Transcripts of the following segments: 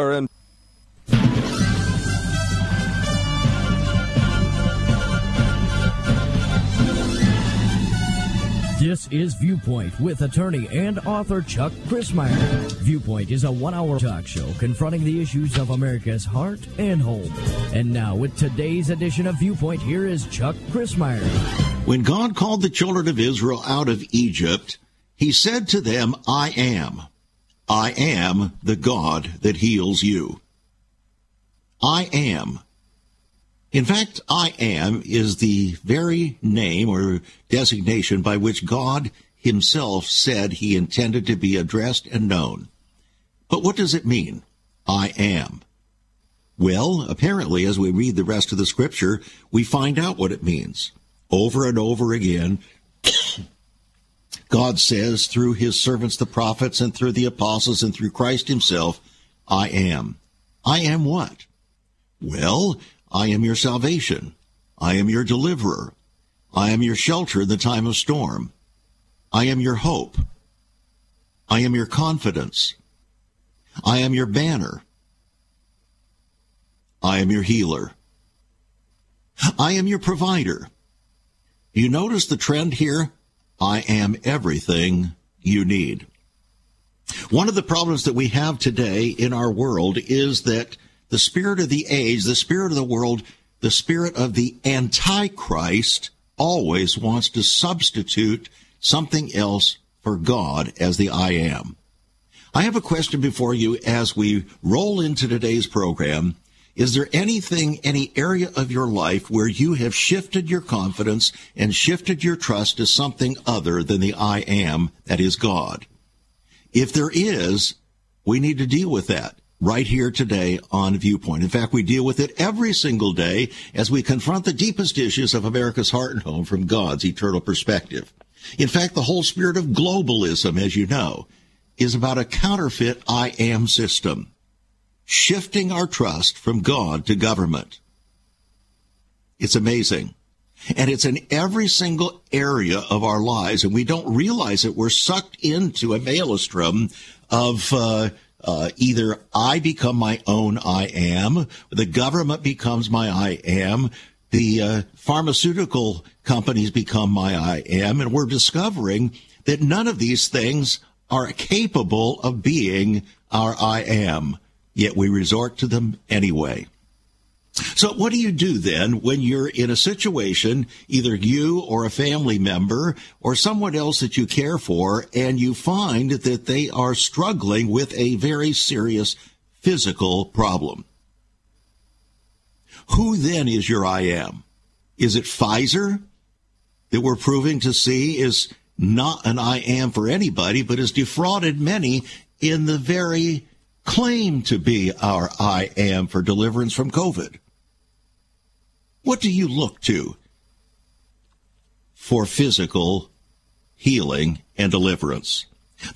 and This is Viewpoint with attorney and author Chuck Crismier. Viewpoint is a one hour talk show confronting the issues of America's heart and home. And now, with today's edition of Viewpoint, here is Chuck Crismier. When God called the children of Israel out of Egypt, he said to them, I am. I am the God that heals you. I am. In fact, I am is the very name or designation by which God himself said he intended to be addressed and known. But what does it mean? I am. Well, apparently, as we read the rest of the scripture, we find out what it means. Over and over again, God says through his servants, the prophets, and through the apostles, and through Christ himself, I am. I am what? Well, I am your salvation. I am your deliverer. I am your shelter in the time of storm. I am your hope. I am your confidence. I am your banner. I am your healer. I am your provider. You notice the trend here? I am everything you need. One of the problems that we have today in our world is that the spirit of the age, the spirit of the world, the spirit of the Antichrist always wants to substitute something else for God as the I am. I have a question before you as we roll into today's program. Is there anything, any area of your life where you have shifted your confidence and shifted your trust to something other than the I am that is God? If there is, we need to deal with that right here today on Viewpoint. In fact, we deal with it every single day as we confront the deepest issues of America's heart and home from God's eternal perspective. In fact, the whole spirit of globalism, as you know, is about a counterfeit I am system, shifting our trust from God to government. It's amazing. And it's in every single area of our lives, and we don't realize it. We're sucked into a maelstrom of uh, uh, either I become my own I am, the government becomes my I am, the uh, pharmaceutical companies become my I am, and we're discovering that none of these things are capable of being our I am, yet we resort to them anyway. So what do you do then when you're in a situation, either you or a family member or someone else that you care for, and you find that they are struggling with a very serious physical problem? Who then is your I am? Is it Pfizer that we're proving to see is not an I am for anybody, but has defrauded many in the very claim to be our I am for deliverance from COVID? What do you look to for physical healing and deliverance?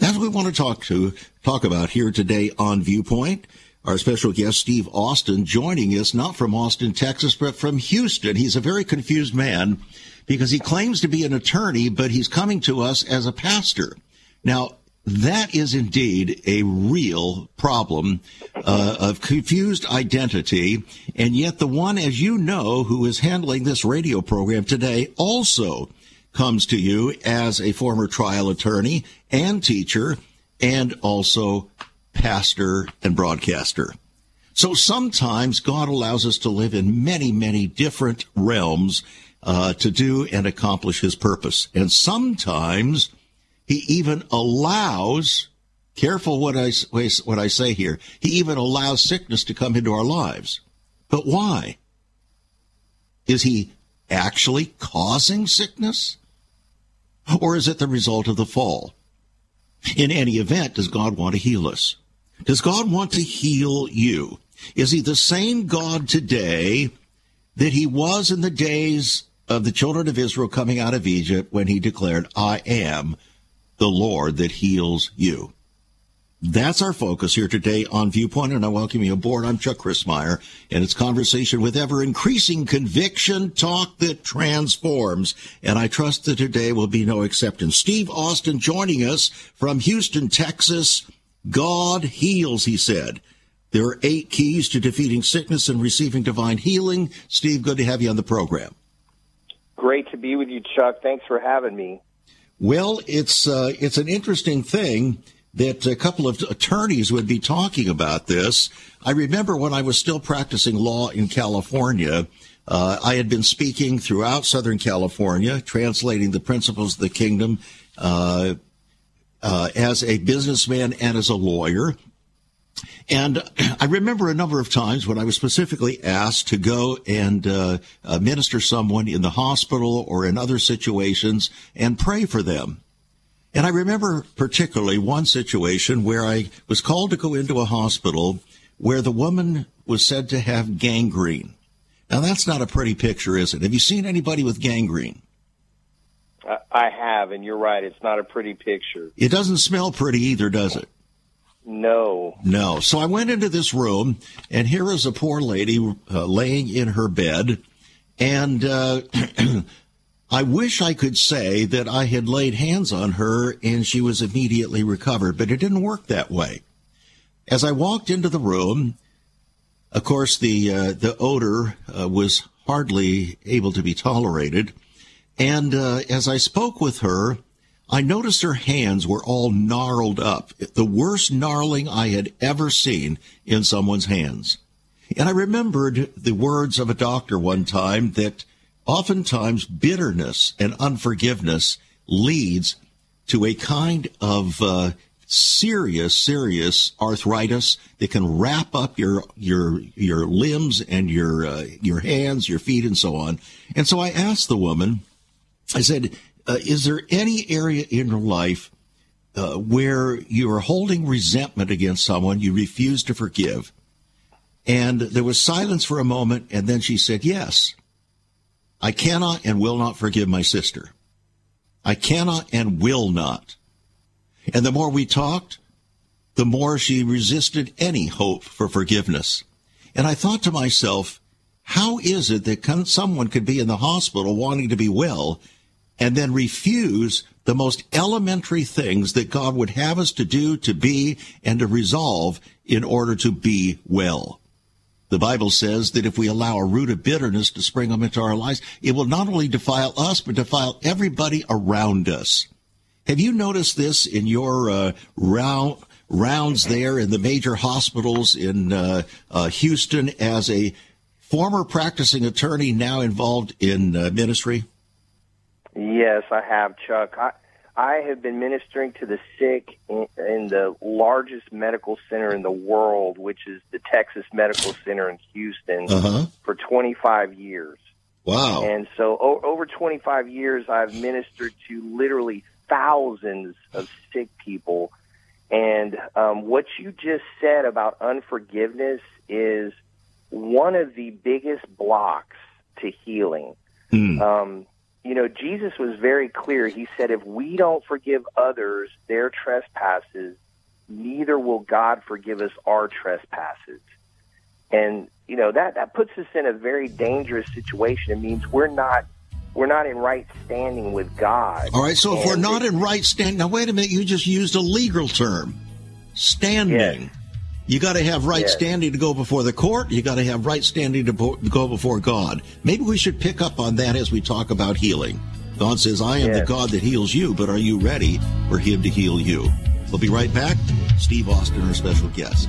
That's what we want to talk to talk about here today on Viewpoint. Our special guest, Steve Austin, joining us not from Austin, Texas, but from Houston. He's a very confused man because he claims to be an attorney, but he's coming to us as a pastor. Now, that is indeed a real problem uh, of confused identity. And yet, the one, as you know, who is handling this radio program today also comes to you as a former trial attorney and teacher and also pastor and broadcaster. So sometimes God allows us to live in many, many different realms uh, to do and accomplish his purpose. And sometimes he even allows, careful what I, what I say here, he even allows sickness to come into our lives. But why? Is he actually causing sickness? Or is it the result of the fall? In any event, does God want to heal us? Does God want to heal you? Is he the same God today that he was in the days of the children of Israel coming out of Egypt when he declared, I am the Lord that heals you. That's our focus here today on Viewpoint, and I welcome you aboard. I'm Chuck Crismier, and it's conversation with ever increasing conviction, talk that transforms. And I trust that today will be no exception. Steve Austin joining us from Houston, Texas. God heals, he said. There are eight keys to defeating sickness and receiving divine healing. Steve, good to have you on the program. Great to be with you, Chuck. Thanks for having me. Well, it's uh, it's an interesting thing that a couple of attorneys would be talking about this. I remember when I was still practicing law in California, uh, I had been speaking throughout Southern California, translating the principles of the kingdom uh, uh, as a businessman and as a lawyer. And I remember a number of times when I was specifically asked to go and uh, uh, minister someone in the hospital or in other situations and pray for them. And I remember particularly one situation where I was called to go into a hospital where the woman was said to have gangrene. Now that's not a pretty picture, is it? Have you seen anybody with gangrene? I have, and you're right. It's not a pretty picture. It doesn't smell pretty either, does it? No. No. So I went into this room, and here is a poor lady uh, laying in her bed, and uh, I wish I could say that I had laid hands on her and she was immediately recovered, but it didn't work that way. As I walked into the room, of course, the uh, the odor uh, was hardly able to be tolerated, and uh, as I spoke with her, I noticed her hands were all gnarled up, the worst gnarling I had ever seen in someone's hands. And I remembered the words of a doctor one time that oftentimes bitterness and unforgiveness leads to a kind of uh, serious, serious arthritis that can wrap up your your your limbs and your uh, your hands, your feet, and so on. And so I asked the woman, I said, uh, "Is there any area in your life uh, where you are holding resentment against someone you refuse to forgive?" And there was silence for a moment, and then she said, "Yes." I cannot and will not forgive my sister. I cannot and will not. And the more we talked, the more she resisted any hope for forgiveness. And I thought to myself, how is it that someone could be in the hospital wanting to be well and then refuse the most elementary things that God would have us to do, to be, and to resolve in order to be well? The Bible says that if we allow a root of bitterness to spring up into our lives, it will not only defile us, but defile everybody around us. Have you noticed this in your uh, round, rounds there in the major hospitals in uh, uh, Houston as a former practicing attorney now involved in uh, ministry? Yes, I have, Chuck. I, I have been ministering to the sick in, in, the largest medical center in the world, which is the Texas Medical Center in Houston, uh-huh. for 25 years. Wow. And so o- over 25 years, I've ministered to literally thousands of sick people. And um, what you just said about unforgiveness is one of the biggest blocks to healing. Mm. Um, you know, Jesus was very clear. He said, if we don't forgive others their trespasses, neither will God forgive us our trespasses. And, you know, that, that puts us in a very dangerous situation. It means we're not we're not in right standing with God. All right, so if we're not in right standing, now wait a minute, you just used a legal term. Standing. Yes. You got to have right yes. standing to go before the court. You got to have right standing to go before God. Maybe we should pick up on that as we talk about healing. God says, I am the God that heals you, but are you ready for Him to heal you? We'll be right back. Steve Austin, our special guest.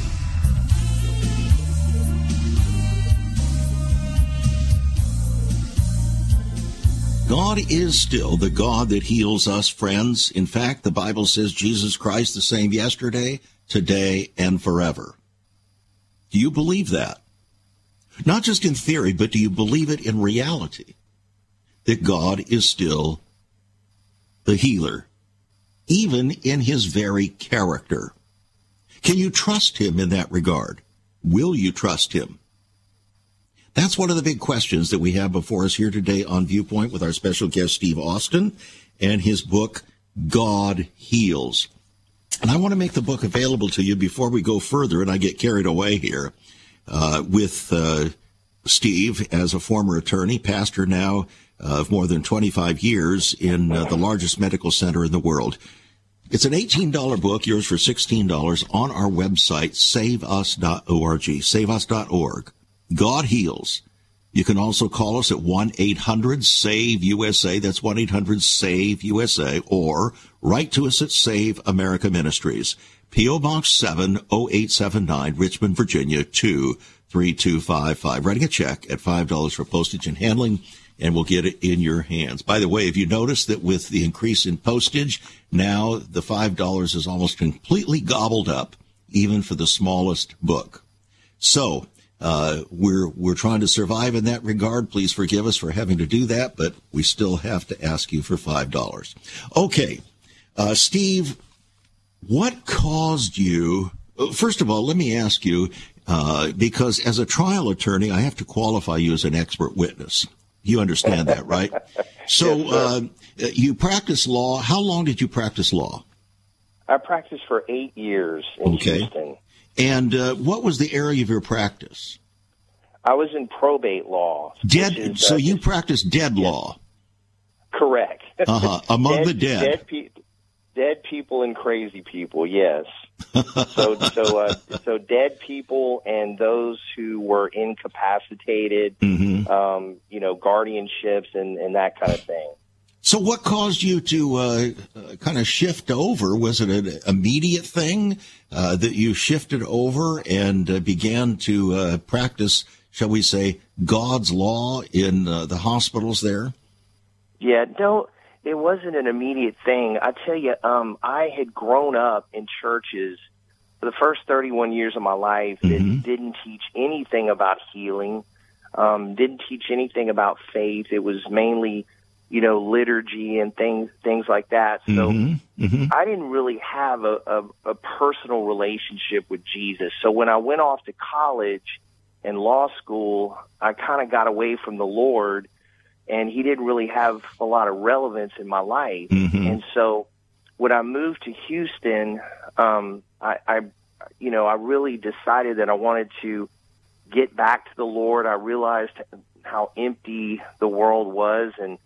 God is still the God that heals us, friends. In fact, the Bible says Jesus Christ the same yesterday, today, and forever. Do you believe that? Not just in theory, but do you believe it in reality? That God is still the healer, even in his very character. Can you trust him in that regard? Will you trust him? That's one of the big questions that we have before us here today on Viewpoint with our special guest, Steve Austin, and his book, God Heals. And I want to make the book available to you before we go further, and I get carried away here uh, with uh, Steve as a former attorney, pastor now of more than 25 years in uh, the largest medical center in the world. It's an $18 book, yours for $16 on our website, saveus.org, saveus.org. God heals. You can also call us at 1-800-SAVE-USA. That's 1-800-SAVE-USA or write to us at Save America Ministries. P.O. Box 70879, Richmond, Virginia 23255. Writing a check at $5 for postage and handling and we'll get it in your hands. By the way, if you notice that with the increase in postage, now the $5 is almost completely gobbled up, even for the smallest book. So, uh, we're we're trying to survive in that regard. Please forgive us for having to do that, but we still have to ask you for five dollars. Okay, uh, Steve, what caused you? First of all, let me ask you, uh, because as a trial attorney, I have to qualify you as an expert witness. You understand that, right? So yes, uh, you practice law. How long did you practice law? I practiced for eight years in Okay. Houston. And uh, what was the area of your practice? I was in probate law. Dead. is, so uh, you practiced dead law. correct? Uh-huh. Among the dead. dead, pe- dead people and crazy people. Yes. So so uh, so dead people and those who were incapacitated. hmm Um, you know, guardianships and and that kind of thing. So what caused you to uh, uh, kind of shift over? Was it an immediate thing uh, that you shifted over and uh, began to uh, practice, shall we say, God's law in uh, the hospitals there? Yeah, no, it wasn't an immediate thing. I tell you, um, I had grown up in churches for the first 31 years of my life that Mhm. didn't teach anything about healing, um, didn't teach anything about faith. It was mainly, you know, liturgy and things things like that. So Mhm. Mhm. I didn't really have a, a, a personal relationship with Jesus. So when I went off to college and law school, I kind of got away from the Lord, and He didn't really have a lot of relevance in my life. Mhm. And so when I moved to Houston, um, I, I, you know, I really decided that I wanted to get back to the Lord. I realized how empty the world was, and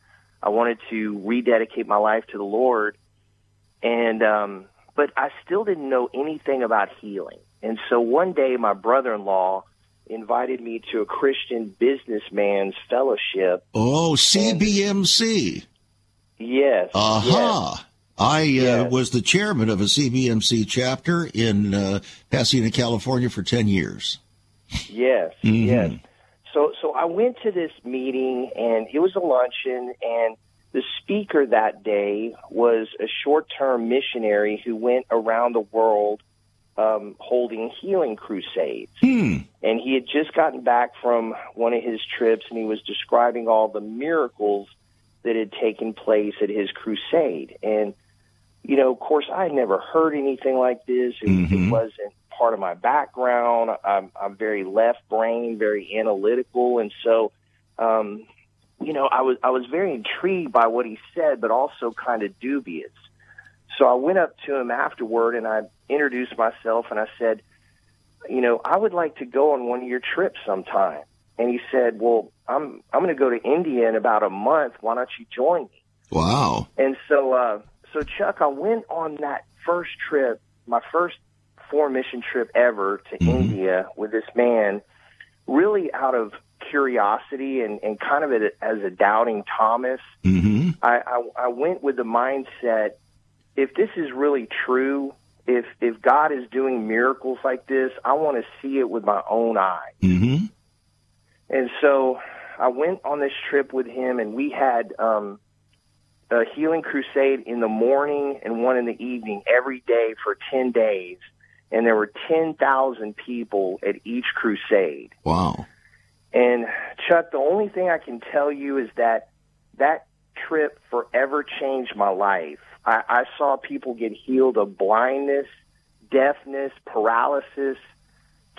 I wanted to rededicate my life to the Lord. And um, but I still didn't know anything about healing. And so one day, my brother-in-law invited me to a Christian businessman's fellowship. Oh, CBMC. Yes. Aha. I uh, Yes. was the chairman of a CBMC chapter in uh, Pasadena, California for 10 years. Yes, Mhm. yes. So so I went to this meeting and it was a luncheon and the speaker that day was a short-term missionary who went around the world um, holding healing crusades. Hmm. And he had just gotten back from one of his trips and he was describing all the miracles that had taken place at his crusade. And, you know, of course, I had never heard anything like this. It, Mhm. it wasn't part of my background. I'm, I'm very left brain, very analytical. And so, um, you know, I was, I was very intrigued by what he said, but also kind of dubious. So I went up to him afterward and I introduced myself and I said, you know, I would like to go on one of your trips sometime. And he said, well, I'm, I'm going to go to India in about a month. Why don't you join me? Wow. And so, uh, so Chuck, I went on that first trip, my first four mission trip ever to Mhm. India with this man, really out of curiosity and, and kind of a, as a doubting Thomas. hmm I, I, I went with the mindset, if this is really true, if, if God is doing miracles like this, I want to see it with my own eyes. hmm And so I went on this trip with him, and we had um, a healing crusade in the morning and one in the evening every day for 10 days. And there were 10,000 people at each crusade. Wow. And Chuck, the only thing I can tell you is that that trip forever changed my life. I, I saw people get healed of blindness, deafness, paralysis,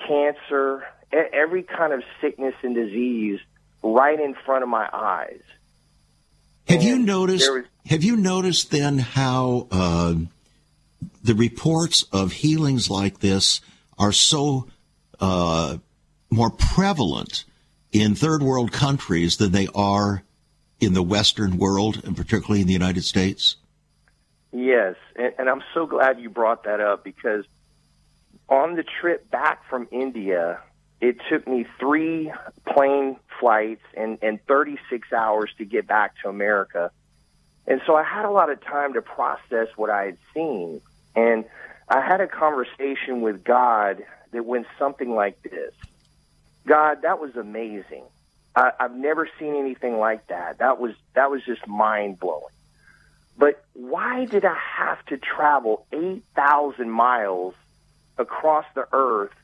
cancer, every kind of sickness and disease right in front of my eyes. Have and you noticed? Was, have you noticed then how uh, the reports of healings like this are so uh, more prevalent in third world countries than they are in the Western world, and particularly in the United States? Yes, and, and I'm so glad you brought that up because on the trip back from India, it took me three plane flights and, and 36 hours to get back to America. And so I had a lot of time to process what I had seen. And I had a conversation with God that went something like this God, that was amazing. I, I've never seen anything like that. That was that was just mind blowing. But why did I have to travel eight thousand miles across the earth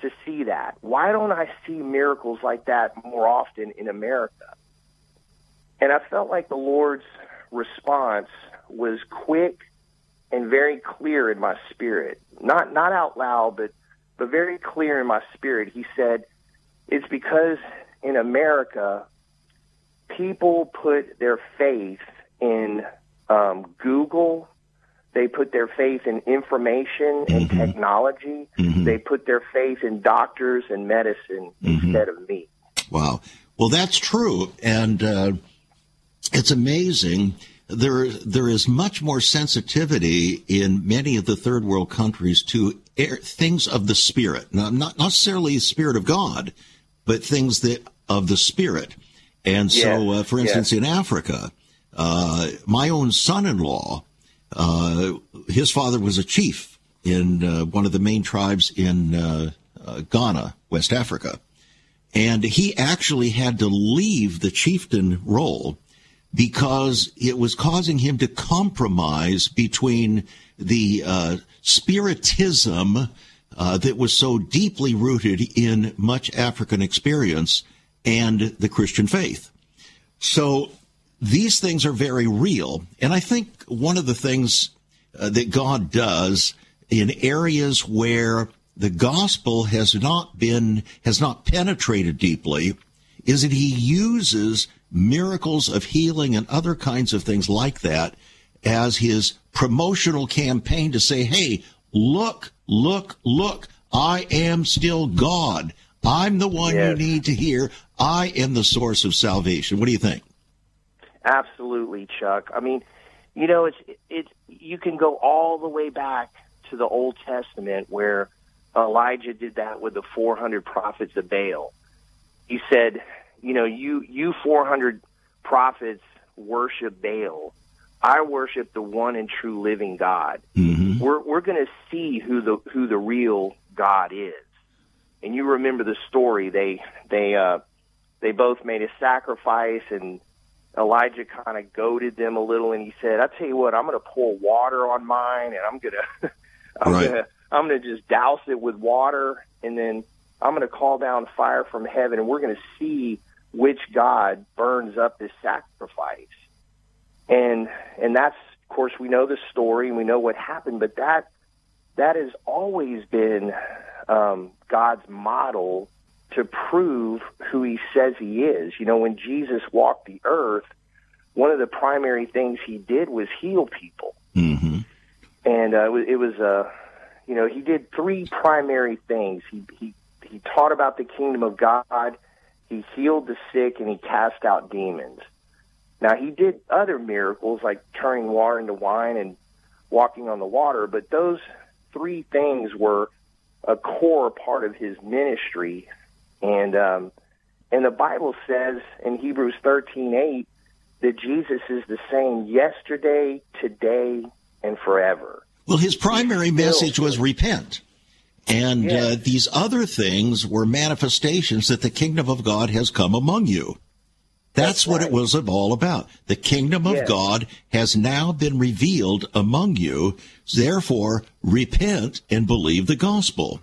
to see that? Why don't I see miracles like that more often in America? And I felt like the Lord's response was quick and very clear in my spirit. Not not out loud, but but very clear in my spirit. He said, "It's because in America, people put their faith in um, Google they put their faith in information and mm-hmm. technology. Mm-hmm. They put their faith in doctors and medicine mm-hmm. instead of me. Wow. Well, that's true. And uh, it's amazing. There, there is much more sensitivity in many of the third world countries to air, things of the spirit. Now, not necessarily the spirit of God, but things that of the spirit. And so, yes. uh, for instance, yes. in Africa, uh, my own son-in-law uh, his father was a chief in uh, one of the main tribes in uh, uh, Ghana, West Africa. And he actually had to leave the chieftain role because it was causing him to compromise between the uh, spiritism uh, that was so deeply rooted in much African experience and the Christian faith. So these things are very real. And I think one of the things uh, that God does in areas where the gospel has not been, has not penetrated deeply is that he uses miracles of healing and other kinds of things like that as his promotional campaign to say, Hey, look, look, look, I am still God. I'm the one yes. you need to hear. I am the source of salvation. What do you think? Absolutely, Chuck. I mean, you know, it's it's you can go all the way back to the Old Testament where Elijah did that with the 400 prophets of Baal. He said, you know, you you 400 prophets worship Baal. I worship the one and true living God. Mm-hmm. We're we're going to see who the who the real God is. And you remember the story? They they uh, they both made a sacrifice and Elijah kind of goaded them a little, and he said, "I tell you what, I'm going to pour water on mine, and I'm going to, I'm right. going to, I'm going to just douse it with water, and then I'm going to call down fire from heaven, and we're going to see which God burns up this sacrifice." And and that's, of course, we know the story, and we know what happened, but that that has always been um, God's model to prove who he says he is. You know, when Jesus walked the earth, one of the primary things he did was heal people. Mm-hmm. And uh, it was, uh, you know, he did three primary things. He, he, he taught about the kingdom of God, he healed the sick, and he cast out demons. Now, he did other miracles like turning water into wine and walking on the water, but those three things were a core part of his ministry and um, and the Bible says in Hebrews thirteen eight that Jesus is the same yesterday, today, and forever. Well, his primary message was repent. And uh, these other things were manifestations that the kingdom of God has come among you. That's, That's what right. it was all about. The kingdom of. God has now been revealed among you. Therefore, repent and believe the gospel.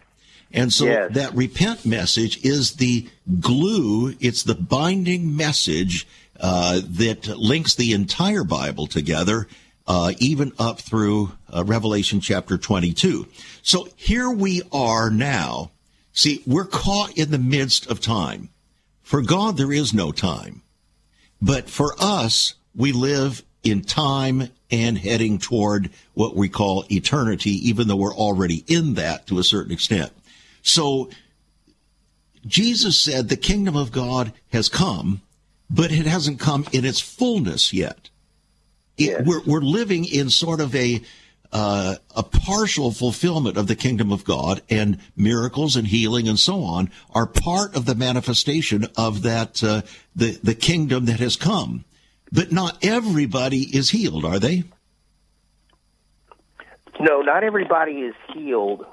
And so yes. that repent message is the glue, it's the binding message uh, that links the entire Bible together. uh, even up through uh, Revelation chapter 22. So here we are now. See, we're caught in the midst of time. For God, there is no time. But for us, we live in time and heading toward what we call eternity, even though we're already in that to a certain extent. So Jesus said the kingdom of God has come, but it hasn't come in its fullness yet. It, Yes. we're, we're living in sort of a uh, a partial fulfillment of the kingdom of God, and miracles and healing and so on are part of the manifestation of that uh, the the kingdom that has come. But not everybody is healed, are they? No, not everybody is healed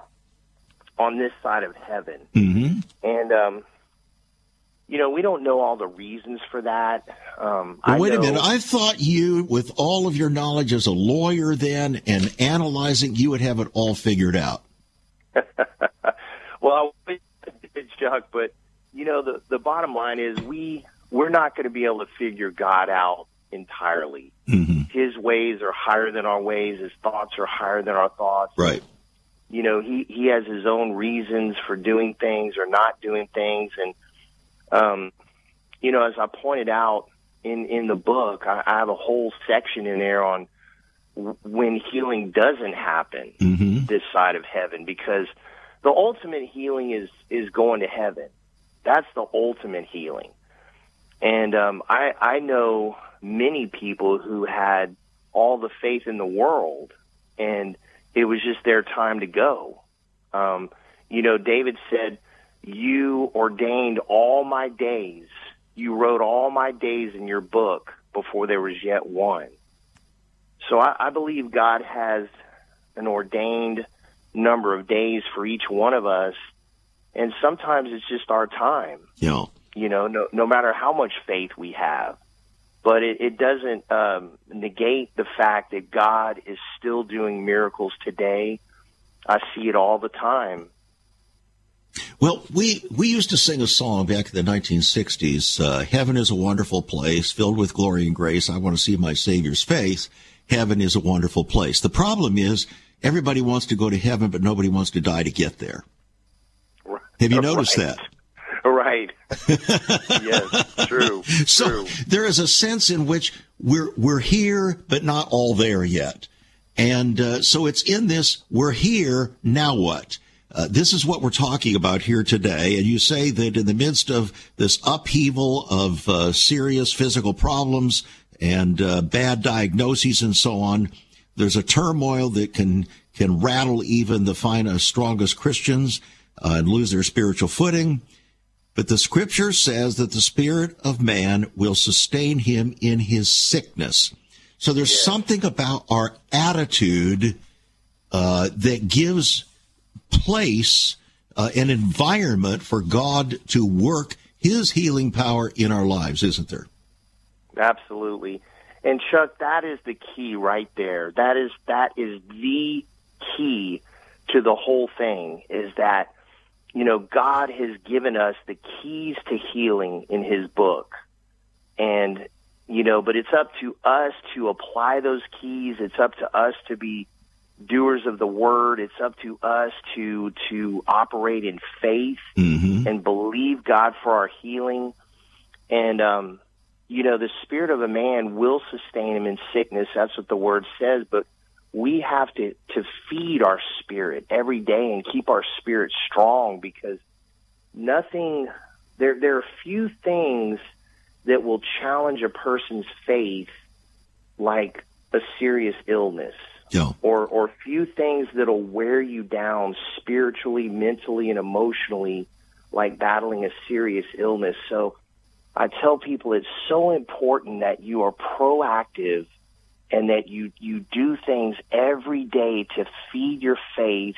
on this side of heaven. Mm-hmm. And, um, you know, we don't know all the reasons for that. Um, Well, wait a minute. I thought you, with all of your knowledge as a lawyer then and analyzing, you would have it all figured out. well, I did, Chuck, but you know, the the bottom line is we we're not going to be able to figure God out entirely. Mm-hmm. His ways are higher than our ways. His thoughts are higher than our thoughts. Right. You know, he he has his own reasons for doing things or not doing things, and um, you know, as I pointed out in in the book, I, I have a whole section in there on when healing doesn't happen Mm-hmm. this side of heaven because the ultimate healing is is going to heaven. That's the ultimate healing. And um, I I know many people who had all the faith in the world, and it was just their time to go. Um, you know, David said, "You ordained all my days. You wrote all my days in your book before there was yet one." So I, I believe God has an ordained number of days for each one of us, and sometimes it's just our time. Yeah. You know, no, no matter how much faith we have, but it, it doesn't um, negate the fact that God is still doing miracles today. I see it all the time. Well, we, we used to sing a song back in the 1960s. Uh, Heaven is a wonderful place filled with glory and grace. I want to see my Savior's face. Heaven is a wonderful place. The problem is everybody wants to go to heaven, but nobody wants to die to get there. Have you noticed Right. that? Right. yes, true. So true. there is a sense in which we're we're here, but not all there yet. And uh, so it's in this we're here now what. Uh, this is what we're talking about here today. And you say that in the midst of this upheaval of uh, serious physical problems and uh, bad diagnoses and so on, there's a turmoil that can can rattle even the finest, strongest Christians uh, and lose their spiritual footing. But the scripture says that the spirit of man will sustain him in his sickness. So there's something about our attitude uh, that gives place, uh, an environment for God to work his healing power in our lives, isn't there? Absolutely. And Chuck, that is the key right there. That is that is the key to the whole thing is that you know God has given us the keys to healing in his book. And you know, but it's up to us to apply those keys. It's up to us to be doers of the word. It's up to us to to operate in faith Mm-hmm. and believe God for our healing. And um, you know, the spirit of a man will sustain him in sickness. That's what the word says. But we have to to feed our spirit every day and keep our spirit strong because nothing. There there are few things that will challenge a person's faith like a serious illness Yeah. or or few things that'll wear you down spiritually, mentally, and emotionally, like battling a serious illness. So I tell people it's so important that you are proactive and that you you do things every day to feed your faith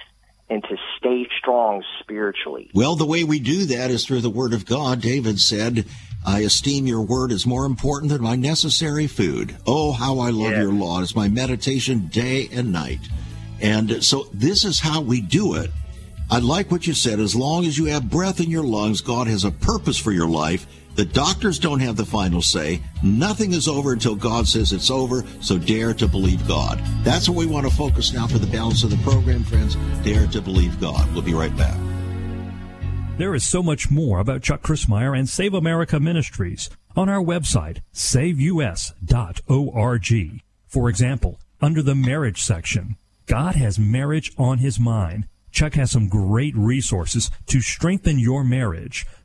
and to stay strong spiritually. Well, the way we do that is through the Word of God. David said, I esteem your Word as more important than my necessary food. Oh, how I love Yes. your law. It's my meditation day and night. And so this is how we do it. I like what you said. As long as you have breath in your lungs, God has a purpose for your life. The doctors don't have the final say. Nothing is over until God says it's over, so dare to believe God. That's what we want to focus now for the balance of the program, friends. Dare to believe God. We'll be right back. There is so much more about Chuck Crismier and Save America Ministries on our website, saveus.org. For example, under the marriage section, God has marriage on his mind. Chuck has some great resources to strengthen your marriage.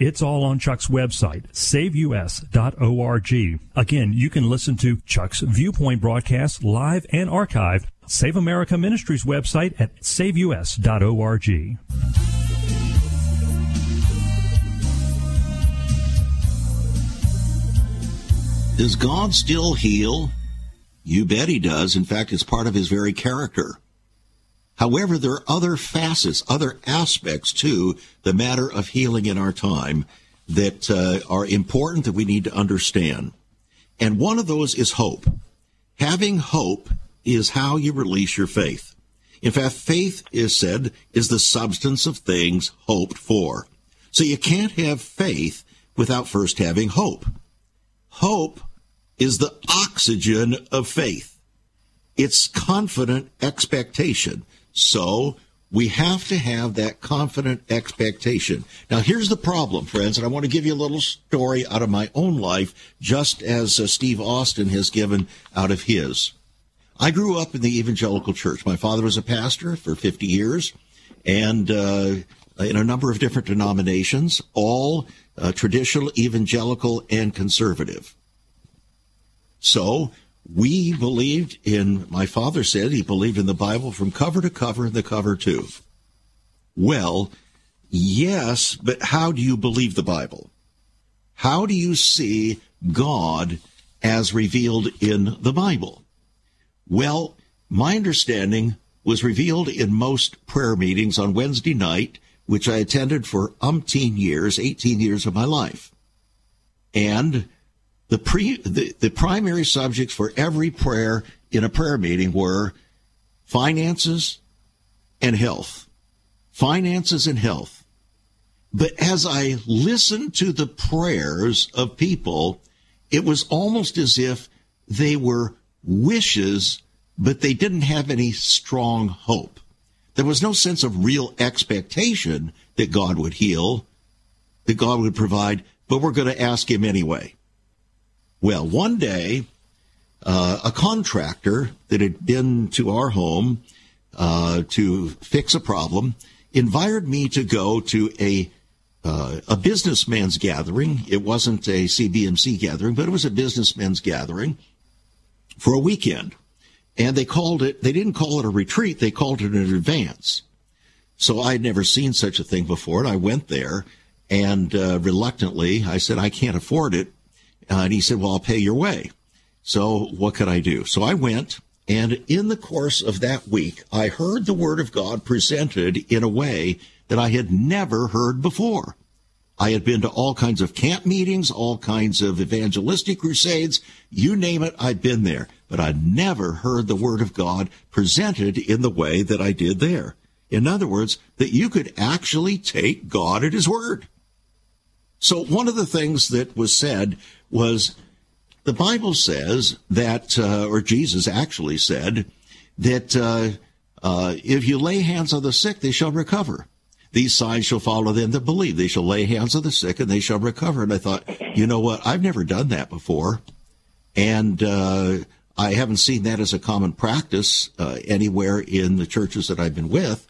It's all on Chuck's website, saveus.org. Again, you can listen to Chuck's Viewpoint broadcast live and archived. Save America Ministries website at saveus.org. Does God still heal? You bet he does. In fact, it's part of his very character. However, there are other facets, other aspects to the matter of healing in our time that uh, are important that we need to understand. And one of those is hope. Having hope is how you release your faith. In fact, faith is said is the substance of things hoped for. So you can't have faith without first having hope. Hope is the oxygen of faith. It's confident expectation. So we have to have that confident expectation. Now, here's the problem, friends, and I want to give you a little story out of my own life, just as uh, Steve Austin has given out of his. I grew up in the evangelical church. My father was a pastor for 50 years and uh, in a number of different denominations, all uh, traditional, evangelical, and conservative. So we believed in, my father said he believed in the Bible from cover to cover and the cover too. Well, yes, but how do you believe the Bible? How do you see God as revealed in the Bible? Well, my understanding was revealed in most prayer meetings on Wednesday night, which I attended for umpteen years, 18 years of my life. And the, pre, the, the primary subjects for every prayer in a prayer meeting were finances and health. Finances and health. But as I listened to the prayers of people, it was almost as if they were wishes, but they didn't have any strong hope. There was no sense of real expectation that God would heal, that God would provide, but we're going to ask Him anyway. Well, one day, uh, a contractor that had been to our home uh, to fix a problem invited me to go to a uh, a businessman's gathering. It wasn't a CBMC gathering, but it was a businessman's gathering for a weekend. And they called it, they didn't call it a retreat, they called it an advance. So I had never seen such a thing before. And I went there and uh, reluctantly, I said, I can't afford it. Uh, and he said, Well, I'll pay your way. So what could I do? So I went. And in the course of that week, I heard the word of God presented in a way that I had never heard before. I had been to all kinds of camp meetings, all kinds of evangelistic crusades, you name it, I'd been there, but I'd never heard the word of God presented in the way that I did there. In other words, that you could actually take God at his word. So one of the things that was said was the Bible says that, uh, or Jesus actually said that uh, uh, if you lay hands on the sick, they shall recover. These signs shall follow them that believe. They shall lay hands on the sick and they shall recover. And I thought, you know what? I've never done that before. And uh, I haven't seen that as a common practice uh, anywhere in the churches that I've been with.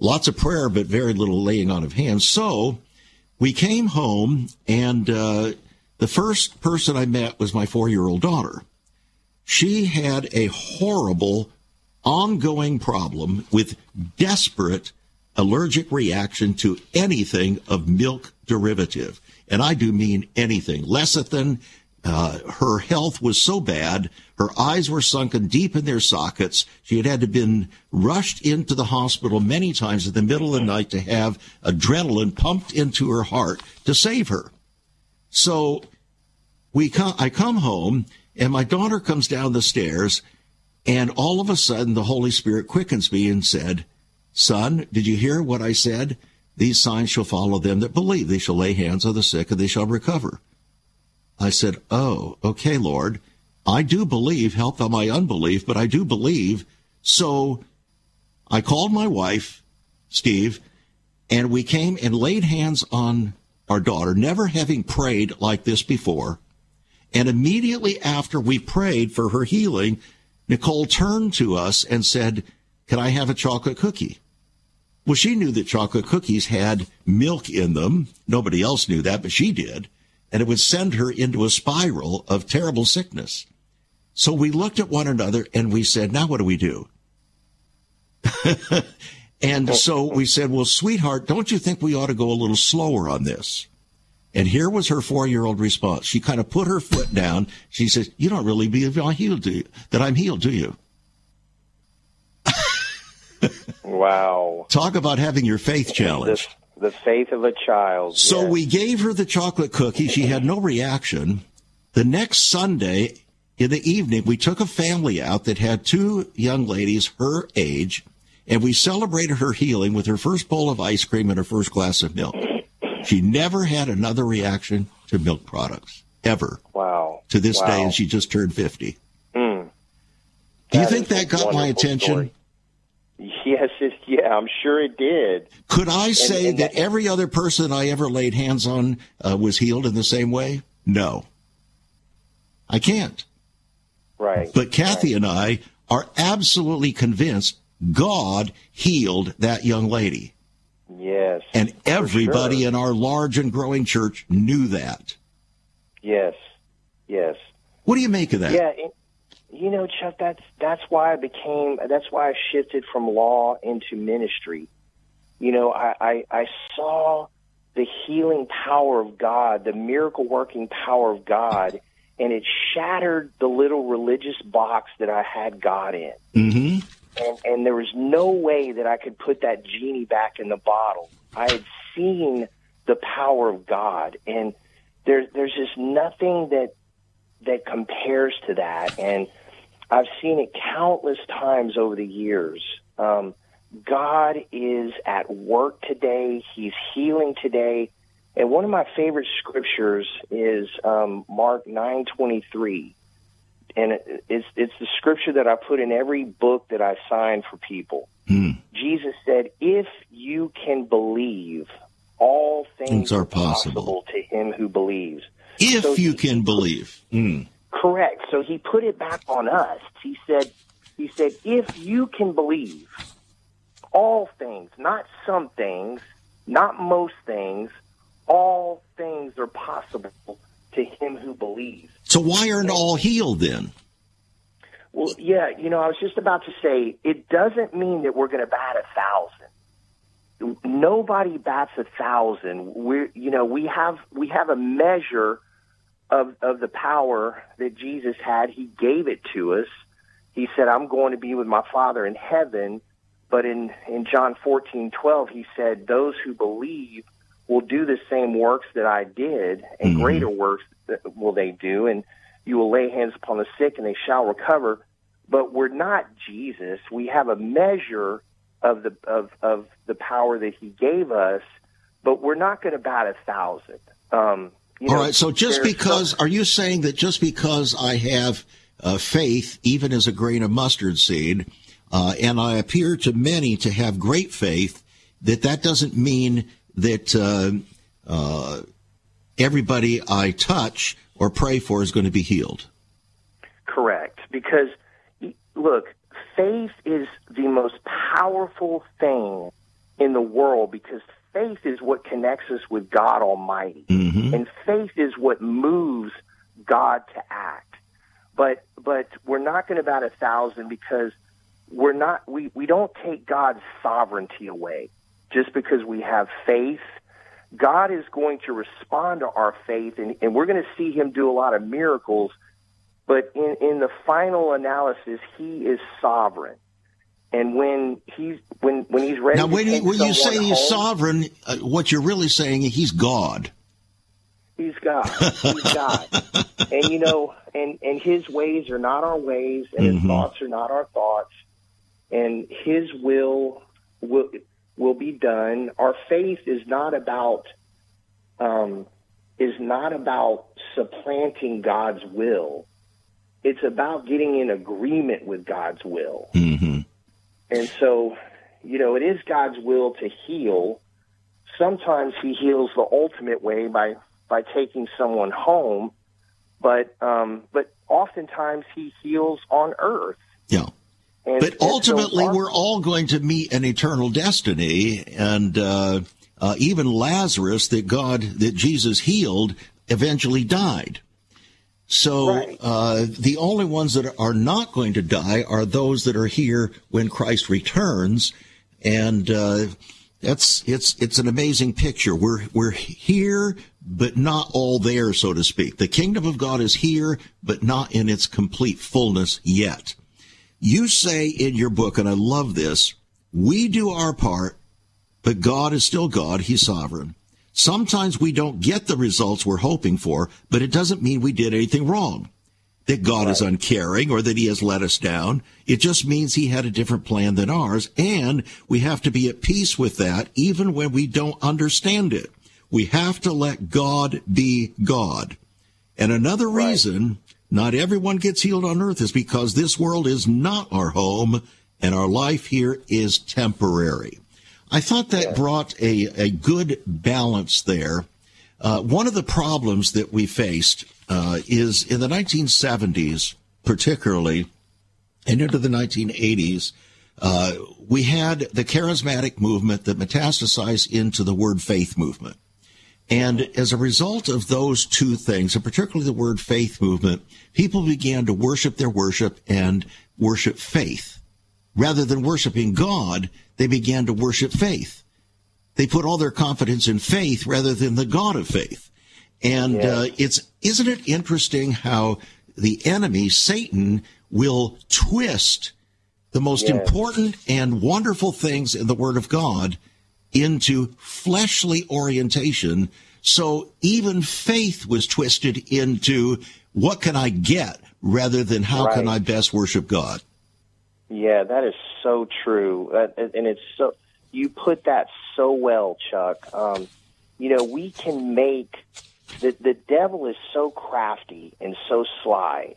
Lots of prayer, but very little laying on of hands. So we came home and uh, the first person I met was my four year old daughter. She had a horrible, ongoing problem with desperate allergic reaction to anything of milk derivative. And I do mean anything. Lecithin, uh, her health was so bad, her eyes were sunken deep in their sockets. She had had to been rushed into the hospital many times in the middle of the night to have adrenaline pumped into her heart to save her. So we come, I come home and my daughter comes down the stairs and all of a sudden the Holy Spirit quickens me and said, son, did you hear what I said? These signs shall follow them that believe. They shall lay hands on the sick and they shall recover. I said, Oh, okay, Lord. I do believe, help on my unbelief, but I do believe. So I called my wife, Steve, and we came and laid hands on our daughter, never having prayed like this before. And immediately after we prayed for her healing, Nicole turned to us and said, Can I have a chocolate cookie? Well, she knew that chocolate cookies had milk in them. Nobody else knew that, but she did and it would send her into a spiral of terrible sickness. So we looked at one another and we said, now what do we do? and so we said, well, sweetheart, don't you think we ought to go a little slower on this? And here was her four year old response. She kind of put her foot down. She says, you don't really believe I'm healed, do you? That I'm healed, do you? wow. Talk about having your faith challenged. The faith of a child. So yes. we gave her the chocolate cookie. She had no reaction. The next Sunday in the evening, we took a family out that had two young ladies her age, and we celebrated her healing with her first bowl of ice cream and her first glass of milk. She never had another reaction to milk products, ever. Wow. To this wow. day, and she just turned 50. Mm. Do you think that got my attention? Story. Yes, it, yeah, I'm sure it did. Could I say and, and that, that, every other person I ever laid hands on uh, was healed in the same way? No. I can't. Right. But Kathy right. and I are absolutely convinced God healed that young lady. Yes. And everybody sure. in our large and growing church knew that. Yes. Yes. What do you make of that? Yeah. It, you know, Chuck, that's that's why I became that's why I shifted from law into ministry. You know, I, I, I saw the healing power of God, the miracle working power of God, and it shattered the little religious box that I had God in. Mm-hmm. And, and there was no way that I could put that genie back in the bottle. I had seen the power of God, and there, there's just nothing that that compares to that. And I've seen it countless times over the years. Um, God is at work today. He's healing today. And one of my favorite scriptures is um, Mark nine twenty three, and it's it's the scripture that I put in every book that I sign for people. Mm. Jesus said, "If you can believe, all things, things are possible. possible. to him who believes." If So you he- can believe. Mm. Correct. So he put it back on us. He said, he said, if you can believe all things, not some things, not most things, all things are possible to him who believes. So why aren't all healed then? Well, yeah, you know, I was just about to say it doesn't mean that we're going to bat a thousand. Nobody bats a thousand. We, you know, we have we have a measure of of the power that Jesus had. He gave it to us. He said, "I'm going to be with my Father in heaven." But in in John fourteen twelve, he said, "Those who believe will do the same works that I did, and Mhm. greater works will they do, and you will lay hands upon the sick, and they shall recover." But we're not Jesus. We have a measure of the of of the power that He gave us, but we're not going to bat a thousand. Um, you All know, right. So just because, some- are you saying that just because I have uh, faith, even as a grain of mustard seed, uh, and I appear to many to have great faith, that that doesn't mean that uh, uh, everybody I touch or pray for is going to be healed? Correct. Because, look, faith is the most powerful thing in the world because faith is what connects us with God Almighty. Mhm. And faith is what moves God to act. But but we're not going to bat a thousand because we're not we, we don't take God's sovereignty away. Just because we have faith. God is going to respond to our faith, and, and we're going to see Him do a lot of miracles. But in, in the final analysis, He is sovereign. And when he's when when he's ready, now when, you, when you say he's home, sovereign, uh, what you're really saying he's God. He's God. He's God. and you know, and and His ways are not our ways, and His Mhm. thoughts are not our thoughts, and His will will will be done. Our faith is not about um, is not about supplanting God's will. It's about getting in agreement with God's will. hmm And so, you know, it is God's will to heal. Sometimes He heals the ultimate way by by taking someone home, but um, but oftentimes He heals on earth. Yeah. And, But ultimately, we're all going to meet an eternal destiny, and uh, uh, even Lazarus, that God, that Jesus healed, eventually died. So Right. uh, the only ones that are not going to die are those that are here when Christ returns, and uh, that's it's it's an amazing picture. We're we're here, but not all there, so to speak. The kingdom of God is here, but not in its complete fullness yet. You say in your book, and I love this, we do our part, but God is still God. He's sovereign. Sometimes we don't get the results we're hoping for, but it doesn't mean we did anything wrong. That God is uncaring or that he has let us down. It just means he had a different plan than ours, and we have to be at peace with that even when we don't understand it. We have to let God be God. And another reason not everyone gets healed on earth is because this world is not our home and our life here is temporary. I thought that brought a, a good balance there. Uh, one of the problems that we faced uh, is in the 1970s, particularly, and into the 1980s, uh, we had the charismatic movement that metastasized into the word faith movement. And as a result of those two things, and particularly the word faith movement, people began to worship their worship and worship faith. Rather than worshiping God, they began to worship faith. They put all their confidence in faith rather than the God of faith. And uh, it's isn't it interesting how the enemy, Satan, will twist the most Yes. important and wonderful things in the Word of God into fleshly orientation. So even faith was twisted into what can I get rather than how can I best worship God. Yeah, that is so true, uh, and it's so you put that so well, Chuck. Um, you know, we can make the the devil is so crafty and so sly.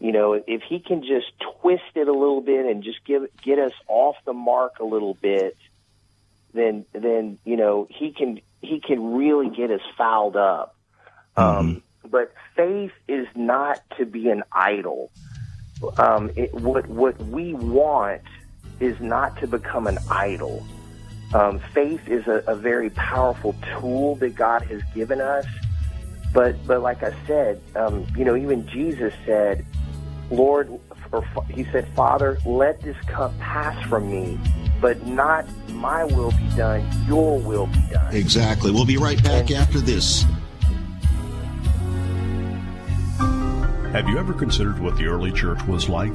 You know, if he can just twist it a little bit and just give get us off the mark a little bit, then then you know he can he can really get us fouled up. Um, but faith is not to be an idol um, it, what what we want is not to become an idol. Um, faith is a, a very powerful tool that God has given us, but but like I said, um, you know, even Jesus said, "Lord," or he said, "Father, let this cup pass from me, but not my will be done; Your will be done." Exactly. We'll be right back after this. Have you ever considered what the early church was like?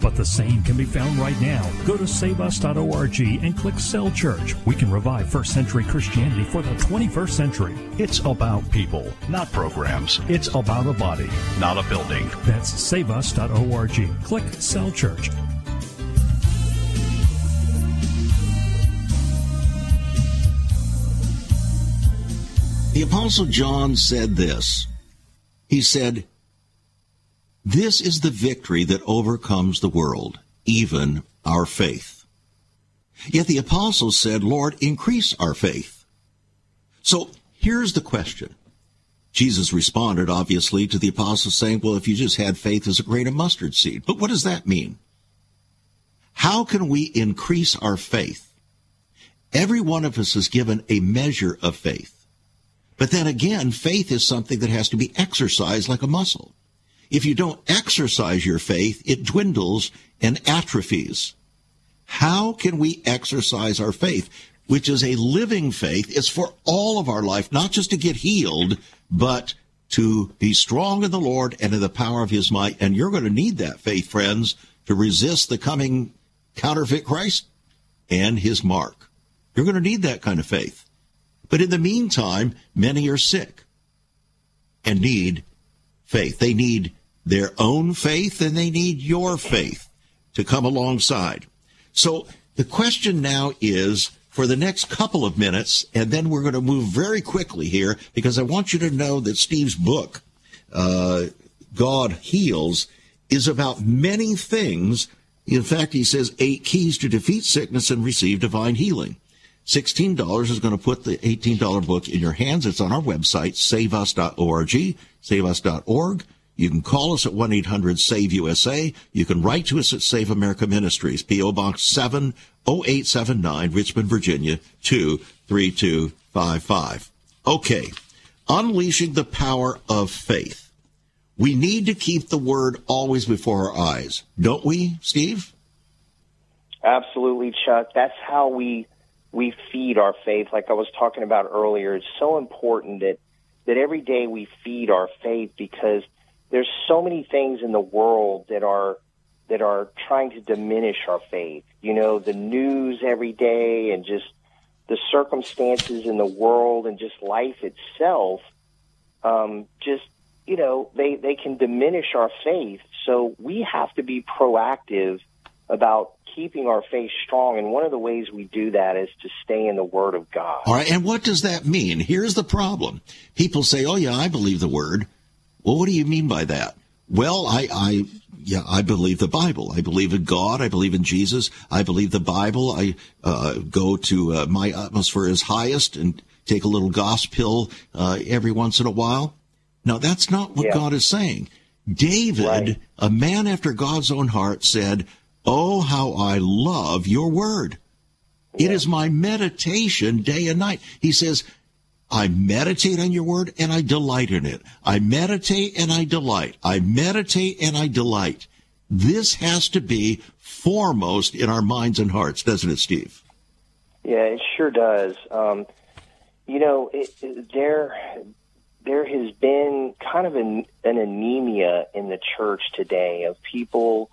But the same can be found right now. Go to saveus.org and click Cell Church. We can revive first century Christianity for the 21st century. It's about people, not programs. It's about a body, not a building. That's saveus.org. Click Cell Church. The Apostle John said this He said, This is the victory that overcomes the world, even our faith. Yet the apostles said, Lord, increase our faith. So here's the question. Jesus responded, obviously, to the apostles saying, well, if you just had faith as a grain of mustard seed. But what does that mean? How can we increase our faith? Every one of us is given a measure of faith. But then again, faith is something that has to be exercised like a muscle. If you don't exercise your faith, it dwindles and atrophies. How can we exercise our faith, which is a living faith? It's for all of our life, not just to get healed, but to be strong in the Lord and in the power of his might. And you're going to need that faith, friends, to resist the coming counterfeit Christ and his mark. You're going to need that kind of faith. But in the meantime, many are sick and need faith. They need their own faith and they need your faith to come alongside. So the question now is for the next couple of minutes, and then we're going to move very quickly here because I want you to know that Steve's book, uh, God Heals, is about many things. In fact, he says eight keys to defeat sickness and receive divine healing. $16 is going to put the $18 book in your hands. It's on our website, saveus.org, saveus.org. You can call us at 1-800-SAVE-USA. You can write to us at Save America Ministries, P.O. Box 70879, Richmond, Virginia, 23255. Okay. Unleashing the power of faith. We need to keep the word always before our eyes, don't we, Steve? Absolutely, Chuck. That's how we we feed our faith. Like I was talking about earlier, it's so important that that every day we feed our faith because – there's so many things in the world that are that are trying to diminish our faith. You know, the news every day and just the circumstances in the world and just life itself, um, just you know, they they can diminish our faith. So we have to be proactive about keeping our faith strong. And one of the ways we do that is to stay in the Word of God. All right. And what does that mean? Here's the problem. People say, oh, yeah, I believe the Word. Well, what do you mean by that? Well, I, I, yeah, I believe the Bible. I believe in God. I believe in Jesus. I believe the Bible. I uh, go to uh, my atmosphere is highest and take a little gospel uh, every once in a while. Now, that's not what yeah. God is saying. David, right. a man after God's own heart, said, "Oh, how I love your word." Yeah. It is my meditation day and night. He says, I meditate on your word and I delight in it. I meditate and I delight. I meditate and I delight. This has to be foremost in our minds and hearts, doesn't it, Steve? Yeah, it sure does. Um, you know, it, it, there there has been kind of an, an anemia in the church today of people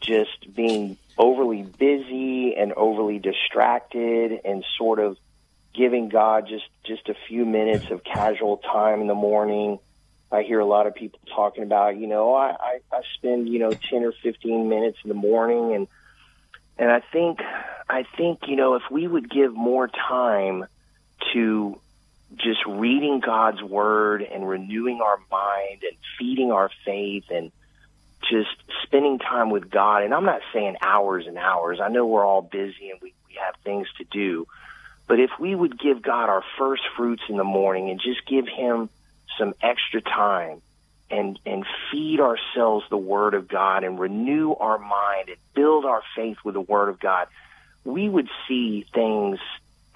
just being overly busy and overly distracted and sort of giving God just just a few minutes of casual time in the morning. I hear a lot of people talking about, you know, I, I, I spend, you know, ten or fifteen minutes in the morning and and I think I think, you know, if we would give more time to just reading God's word and renewing our mind and feeding our faith and just spending time with God. And I'm not saying hours and hours. I know we're all busy and we, we have things to do. But if we would give God our first fruits in the morning and just give Him some extra time and and feed ourselves the Word of God and renew our mind and build our faith with the Word of God, we would see things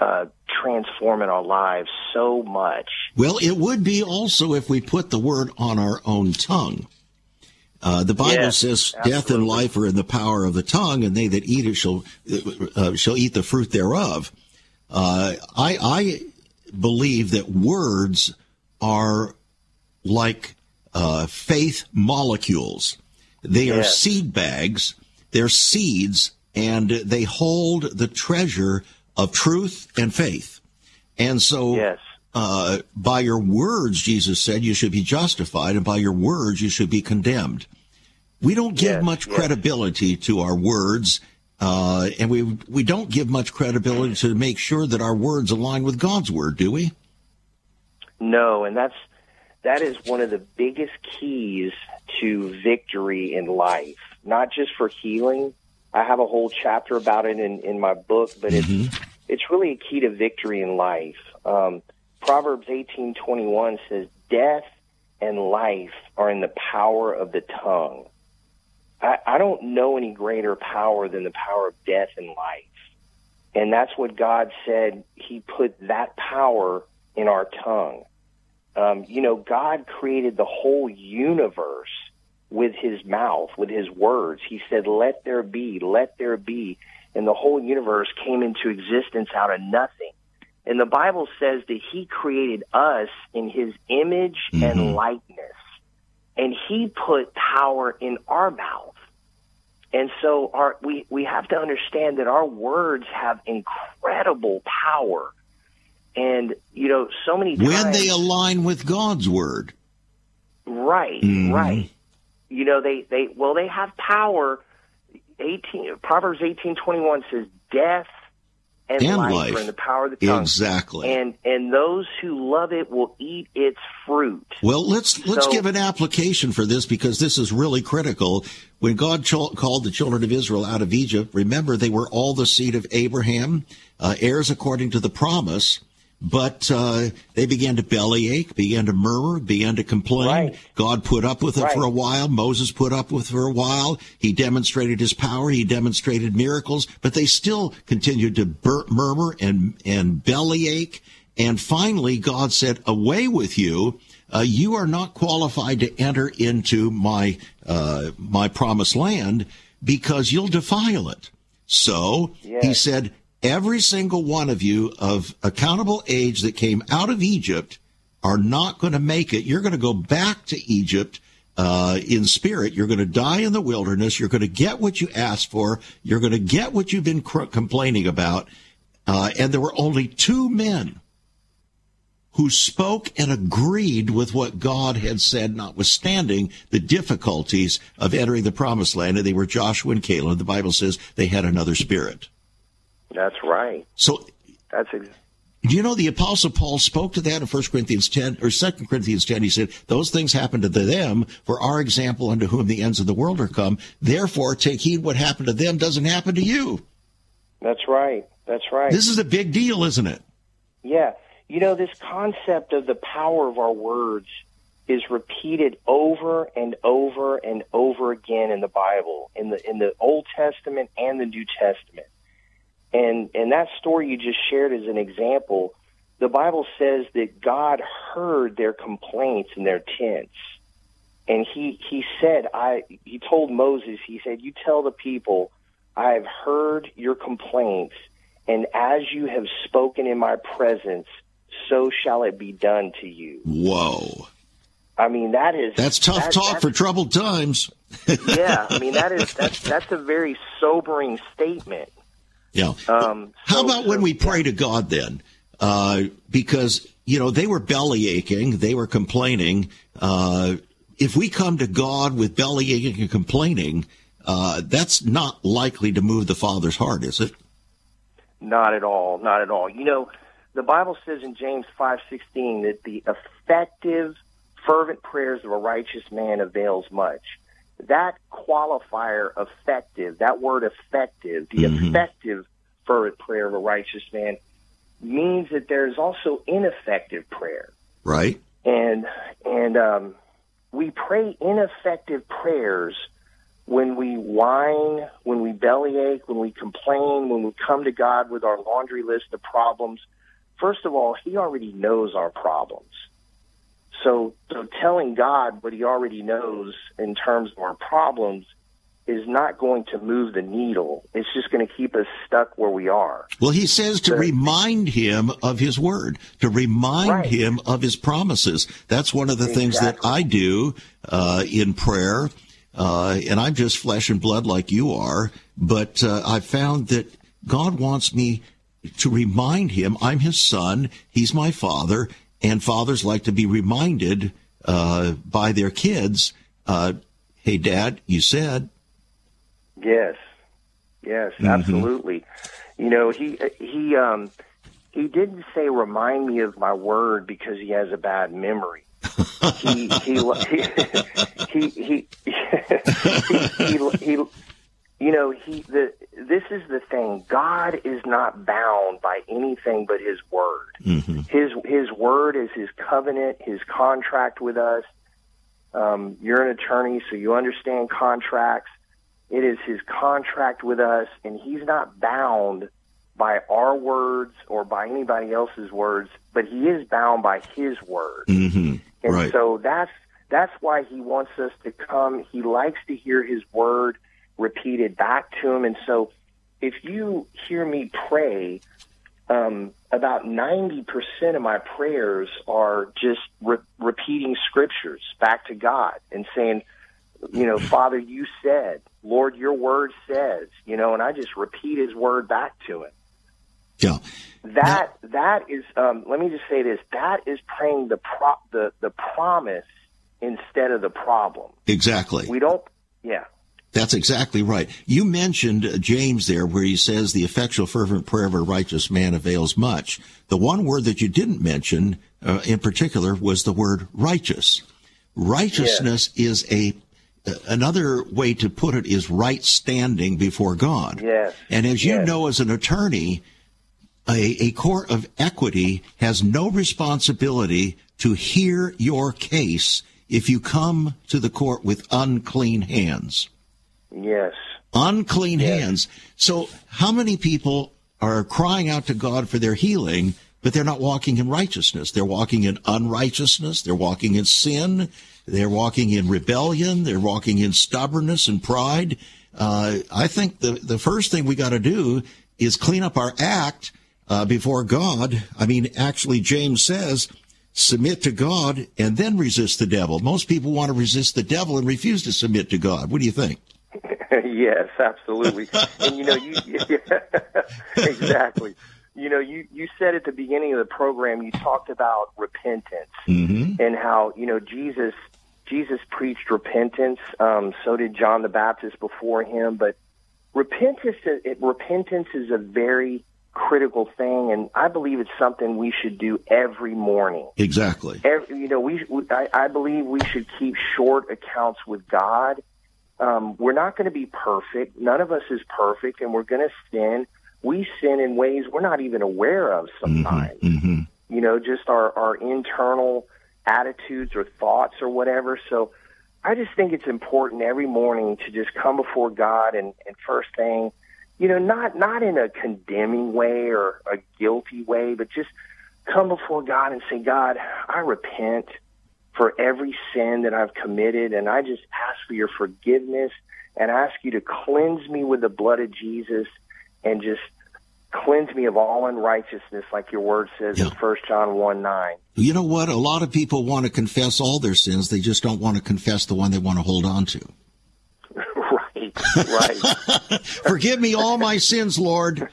uh, transform in our lives so much. Well, it would be also if we put the Word on our own tongue. Uh, the Bible yes, says, absolutely. "Death and life are in the power of the tongue, and they that eat it shall uh, shall eat the fruit thereof." Uh, I, I believe that words are like uh, faith molecules. They are seed bags. They're seeds, and they hold the treasure of truth and faith. And so, yes. uh, by your words, Jesus said, you should be justified, and by your words, you should be condemned. We don't give yes, much yes. credibility to our words uh, and we we don't give much credibility to make sure that our words align with God's word, do we? No, and that's that is one of the biggest keys to victory in life, not just for healing. I have a whole chapter about it in, in my book, but Mm-hmm. it's it's really a key to victory in life. Um, Proverbs eighteen twenty one says, "Death and life are in the power of the tongue." I, I don't know any greater power than the power of death and life, and that's what God said. He put that power in our tongue. Um, you know, God created the whole universe with his mouth, with his words. He said, let there be, let there be. And the whole universe came into existence out of nothing. And the Bible says that he created us in his image and likeness. And he put power in our mouth. And so our, we, we have to understand that our words have incredible power. And, you know, so many times. When they align with God's word. Right, Mhm. right. You know, they, they well they have power. Eighteen Proverbs eighteen twenty one says death and, And life, life. are in the power of the tongue. Exactly. And and those who love it will eat its fruit. Well, let's let's So- give an application for this because this is really critical. When God ch- called the children of Israel out of Egypt, remember they were all the seed of Abraham, uh, heirs according to the promise. But uh, they began to bellyache, began to murmur, began to complain. Right. God put up with it for a while. Moses put up with it for a while. He demonstrated his power. He demonstrated miracles, but they still continued to bur- murmur and and bellyache. And finally, God said, "Away with you! Uh, you are not qualified to enter into my uh, my promised land because you'll defile it." So he said, "Every single one of you of accountable age that came out of Egypt are not going to make it. You're going to go back to Egypt." Uh, in spirit, you're going to die in the wilderness. You're going to get what you asked for. You're going to get what you've been cr- complaining about. Uh, and there were only two men who spoke and agreed with what God had said, notwithstanding the difficulties of entering the promised land. And they were Joshua and Caleb. The Bible says they had another spirit. That's right. So, That's exactly. do you know the apostle Paul spoke to that in 1 Corinthians 10 or 2 Corinthians 10? He said, those things happened to them for our example unto whom the ends of the world are come. Therefore, take heed what happened to them doesn't happen to you. that's right. That's right. This is a big deal, isn't it? Yeah. You know, this concept of the power of our words is repeated over and over and over again in the Bible, in the in the Old Testament and the New Testament. And and that story you just shared is an example, the Bible says that God heard their complaints in their tents. And he he said, I he told Moses, he said, You tell the people, I have heard your complaints, and as you have spoken in my presence, so shall it be done to you. Whoa. I mean, that is That's tough that- talk for troubled times. yeah. I mean, that is that's that's a very sobering statement. Yeah. Um, How so- about when we pray to God then? Uh, because, you know, they were belly aching, they were complaining. Uh, if we come to God with belly aching and complaining, uh, that's not likely to move the Father's heart, is it? Not at all. Not at all. You know, the Bible says in James five sixteen that the effective, fervent prayers of a righteous man avails much. That qualifier, effective, that word effective, the effective fervent prayer of a righteous man, means that there is also ineffective prayer. Right? and and um, we pray ineffective prayers when we whine, when we bellyache, when we complain, when we come to God with our laundry list of problems. First of all, He already knows our problems. So, so telling God what He already knows in terms of our problems is not going to move the needle. It's just going to keep us stuck where we are. Well, he says to Sure. remind him of his word, to remind Right. him of his promises. That's one of the things that I do uh, in prayer. Uh, and I'm just flesh and blood like you are, but uh, I found that God wants me to remind him I'm his son, he's my father, and fathers like to be reminded uh, by their kids. Uh, hey, Dad, you said. Yes, yes, absolutely. You know, he he um he didn't say remind me of my word because he has a bad memory. he he he he he, he, he, you know he the this is the thing god is not bound by anything but his word Mm-hmm. his his word is his covenant his contract with us um, you're an attorney so you understand contracts it is his contract with us and he's not bound by our words or by anybody else's words but he is bound by his word hmm and Right. so that's that's why he wants us to come. He likes to hear his word repeated back to him. And so if you hear me pray, um, about 90% of my prayers are just re- repeating scriptures back to God and saying, you know, Father, you said, Lord, your word says, you know, and I just repeat his word back to him Yeah. that that is um, let me just say this that is praying the pro- the the promise instead of the problem Exactly. we don't yeah That's exactly right. You mentioned uh, James there, where he says the effectual, fervent prayer of a righteous man avails much. The one word that you didn't mention, uh, in particular, was the word righteous. Righteousness is a uh, another way to put it is right standing before God. Yes. And as you Yes. know, as an attorney, a, a court of equity has no responsibility to hear your case if you come to the court with unclean hands yes unclean hands. So how many people are crying out to God for their healing, but they're not walking in righteousness? They're walking in unrighteousness. They're walking in sin. They're walking in rebellion. They're walking in stubbornness and pride. Uh, I think the, the first thing we got to do is clean up our act uh, before God. I mean, actually, James says, submit to God and then resist the devil. Most people want to resist the devil and refuse to submit to God. What do you think? yes absolutely and you know you exactly you know you you said at the beginning of the program you talked about repentance Mm-hmm. and how you know Jesus Jesus preached repentance. Um, so did John the Baptist before him. But repentance it, repentance is a very critical thing, and I believe it's something we should do every morning. Exactly. Every, you know, we, we I, I believe we should keep short accounts with God. Um, we're not going to be perfect. None of us is perfect, and we're going to sin. We sin in ways we're not even aware of sometimes hmm you know, just our, our internal attitudes or thoughts or whatever. So I just think it's important every morning to just come before God and, and first thing, you know, not, not in a condemning way or a guilty way, but just come before God and say, God, I repent for every sin that I've committed and I just ask for your forgiveness and ask you to cleanse me with the blood of Jesus and just cleanse me of all unrighteousness, like your word says in Yeah. First John one nine. You know what? A lot of people want to confess all their sins. They just don't want to confess the one they want to hold on to. right, right, Forgive me all my sins, Lord.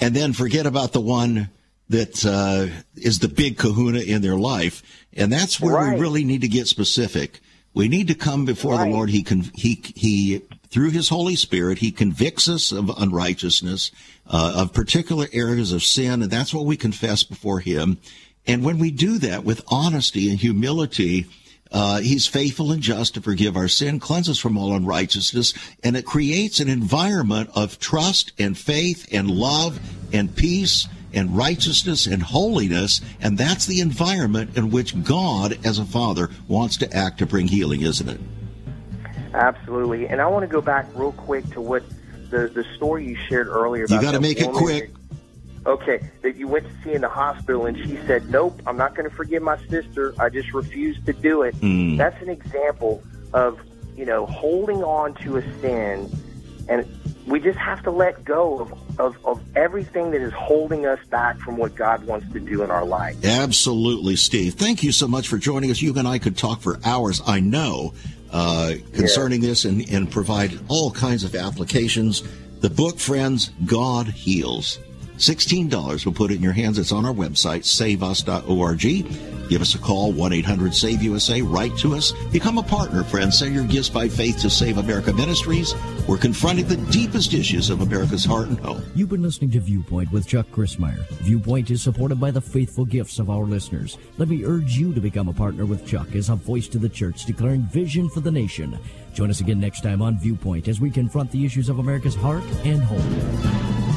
And then forget about the one that uh, is the big kahuna in their life. And that's where Right. we really need to get specific. We need to come before Right. the Lord. He can, he, he, through his Holy Spirit, he convicts us of unrighteousness, uh, of particular areas of sin. And that's what we confess before him. And when we do that with honesty and humility, uh, he's faithful and just to forgive our sin, cleanse us from all unrighteousness, and it creates an environment of trust and faith and love and peace and righteousness and holiness. And that's the environment in which God, as a father, wants to act to bring healing, isn't it? absolutely. And I want to go back real quick to what the the story you shared earlier. About You got to make it quick. that- Okay, that you went to see in the hospital and she said, "Nope, I'm not going to forgive my sister. I just refuse to do it." Mm. That's an example of you know holding on to a sin, and we just have to let go of, of of everything that is holding us back from what God wants to do in our life. Absolutely, Steve. Thank you so much for joining us. You and I could talk for hours, I know, uh, concerning this and, and provide all kinds of applications. The book, friends, God Heals. $16. We'll put it in your hands. It's on our website, saveus.org. Give us a call, 1 800 SAVE USA. Write to us. Become a partner, friends. Send your gifts by faith to Save America Ministries. We're confronting the deepest issues of America's heart and home. You've been listening to Viewpoint with Chuck Crismier. Viewpoint is supported by the faithful gifts of our listeners. Let me urge you to become a partner with Chuck as a voice to the church declaring vision for the nation. Join us again next time on Viewpoint as we confront the issues of America's heart and home.